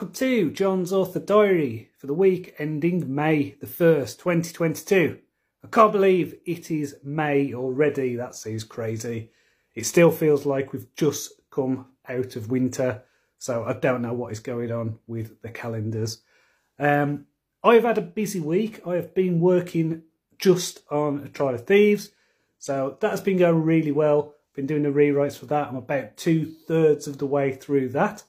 welcome to John's Author Diary for the week ending May the 1st, 2022. I can't believe it is May already, that seems crazy. It still feels like we've just come out of winter, so I don't know what is going on with the calendars. Um, I've had a busy week. I have been working just on a Trial of Thieves, so that's been going really well. Been doing the rewrites for that. I'm about two thirds of the way through that.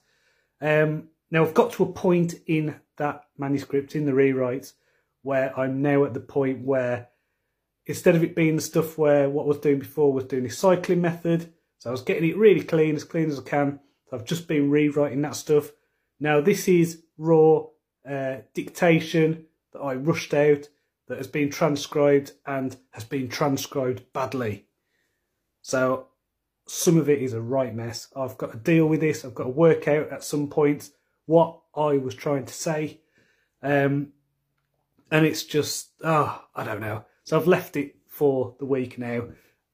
Um, now I've got to a point in that manuscript, in the rewrite, where I'm now at the point where instead of it being the stuff where what I was doing before was doing the cycling method, so I was getting it really clean, as clean as I can. So I've just been rewriting that stuff. Now this is raw uh, dictation that I rushed out that has been transcribed and has been transcribed badly. So some of it is a right mess. I've got to deal with this. I've got to work out at some point what I was trying to say. Um, and it's just, oh, I don't know. So I've left it for the week now,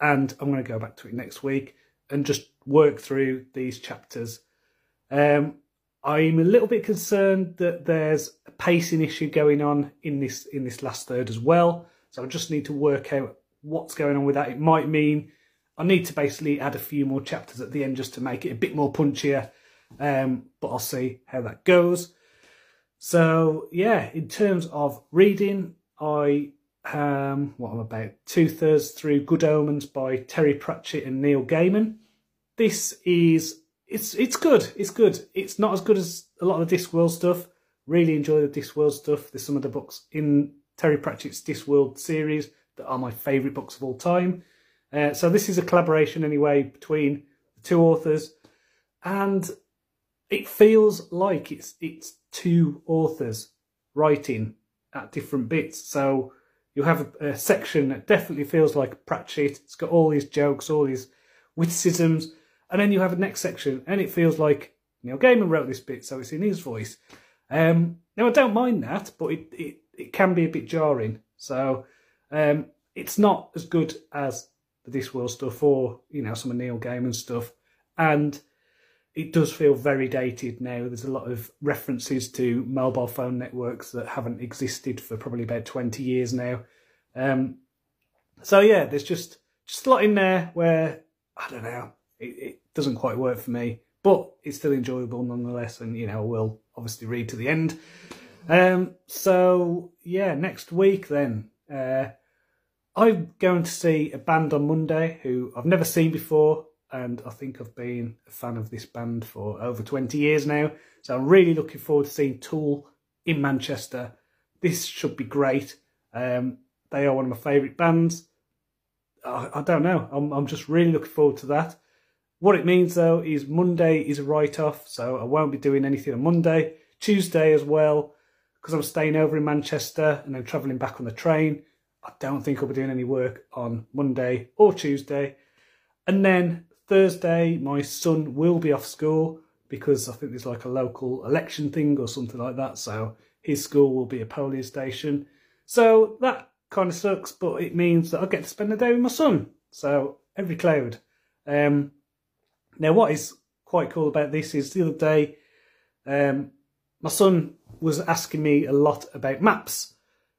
and I'm going to go back to it next week and just work through these chapters. Um, I'm a little bit concerned that there's a pacing issue going on in this in this last third as well. So I just need to work out what's going on with that. It might mean I need to basically add a few more chapters at the end just to make it a bit more punchier um, but I'll see how that goes. So yeah, in terms of reading, I um what I'm about two thirds through Good Omens by Terry Pratchett and Neil Gaiman. This is it's it's good. It's good. It's not as good as a lot of the Discworld stuff. Really enjoy the Discworld stuff. There's some of the books in Terry Pratchett's Discworld series that are my favourite books of all time. Uh, so this is a collaboration anyway between the two authors, and it feels like it's it's two authors writing at different bits. So you have a, a, section that definitely feels like Pratchett. It's got all these jokes, all these witticisms, and then you have a next section, and it feels like Neil Gaiman wrote this bit, so it's in his voice. Um, now I don't mind that, but it, it, it can be a bit jarring. So um, it's not as good as the Discworld stuff or you know some of Neil Gaiman stuff, and it does feel very dated now. There's a lot of references to mobile phone networks that haven't existed for probably about 20 years now. Um, so yeah, there's just just a lot in there where I don't know, it, it doesn't quite work for me, but it's still enjoyable nonetheless. And you know, we'll obviously read to the end. Um, so yeah, next week then. Uh, I'm going to see a band on Monday who I've never seen before and I think I've been a fan of this band for over 20 years now. So I'm really looking forward to seeing Tool in Manchester. This should be great. Um, they are one of my favourite bands. I, I, don't know. I'm, I'm just really looking forward to that. What it means though is Monday is a write off, so I won't be doing anything on Monday. Tuesday as well, because I'm staying over in Manchester and then travelling back on the train. I don't think I'll be doing any work on Monday or Tuesday. And then Thursday, my son will be off school because I think there's like a local election thing or something like that. So his school will be a polling station. So that kind of sucks, but it means that I get to spend the day with my son. So every cloud. Um, now, what is quite cool about this is the other day, um, my son was asking me a lot about maps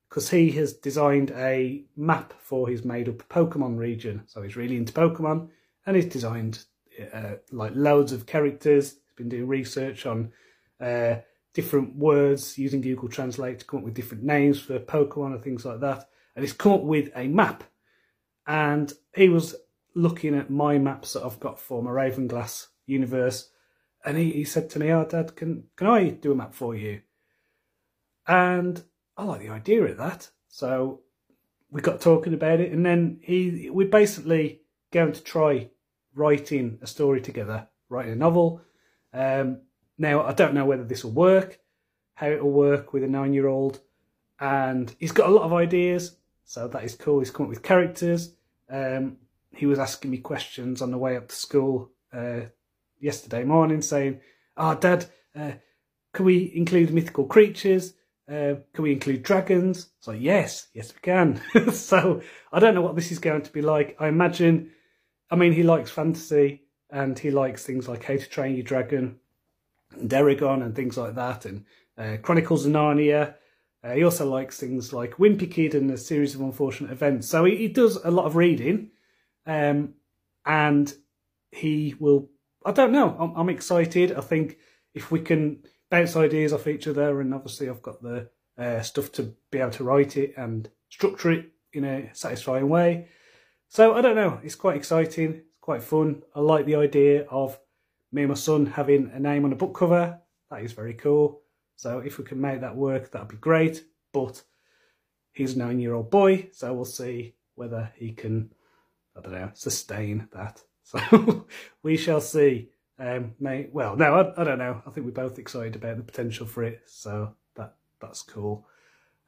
because he has designed a map for his made up Pokemon region. So he's really into Pokemon and he's designed uh, like loads of characters. He's been doing research on uh, different words using Google Translate to come up with different names for Pokemon and things like that. And he's come up with a map. And he was looking at my maps that I've got for my Ravenglass universe. And he, he said to me, Oh, Dad, can, can I do a map for you? And I like the idea of that. So we got talking about it. And then he we basically going to try writing a story together, writing a novel. Um, now, I don't know whether this will work, how it will work with a nine year old, and he's got a lot of ideas, so that is cool. He's come up with characters. Um, he was asking me questions on the way up to school uh, yesterday morning, saying, Oh, Dad, uh, can we include mythical creatures? Uh, can we include dragons? So yes, yes we can. so I don't know what this is going to be like. I imagine I mean, he likes fantasy and he likes things like How to Train Your Dragon and Eragon and things like that, and uh, Chronicles of Narnia. Uh, he also likes things like Wimpy Kid and a series of unfortunate events. So he, he does a lot of reading, um, and he will. I don't know. I'm, I'm, excited. I think if we can bounce ideas off each other, and obviously I've got the uh, stuff to be able to write it and structure it in a satisfying way. So I don't know. It's quite exciting. It's quite fun. I like the idea of me and my son having a name on a book cover. That is very cool. So if we can make that work, that'd be great. But he's a nine-year-old boy, so we'll see whether he can, I don't know, sustain that. So we shall see. Um, may well, no, I, I don't know. I think we're both excited about the potential for it, so that that's cool.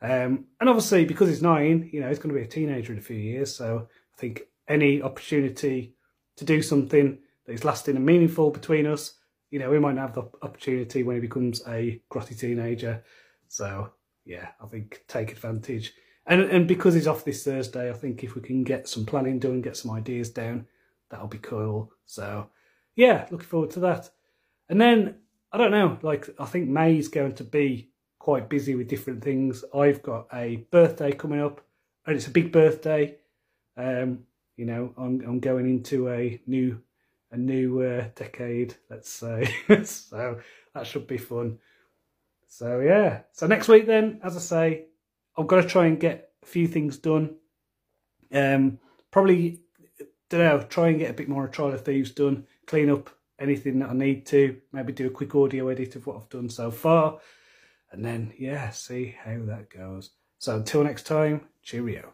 Um, and obviously, because he's nine, you know, he's going to be a teenager in a few years. So I think any opportunity to do something that is lasting and meaningful between us you know, we might not have the opportunity when he becomes a grotty teenager. So yeah, I think take advantage. And and because he's off this Thursday, I think if we can get some planning done, get some ideas down, that'll be cool. So yeah, looking forward to that. And then I don't know, like I think May's going to be quite busy with different things. I've got a birthday coming up, and it's a big birthday. Um, you know, I'm I'm going into a new a new uh, decade, let's say. so that should be fun. So yeah. So next week then, as I say, I've got to try and get a few things done. Um, probably don't know, try and get a bit more of Trial of Thieves done, clean up anything that I need to, maybe do a quick audio edit of what I've done so far, and then yeah, see how that goes. So until next time, cheerio.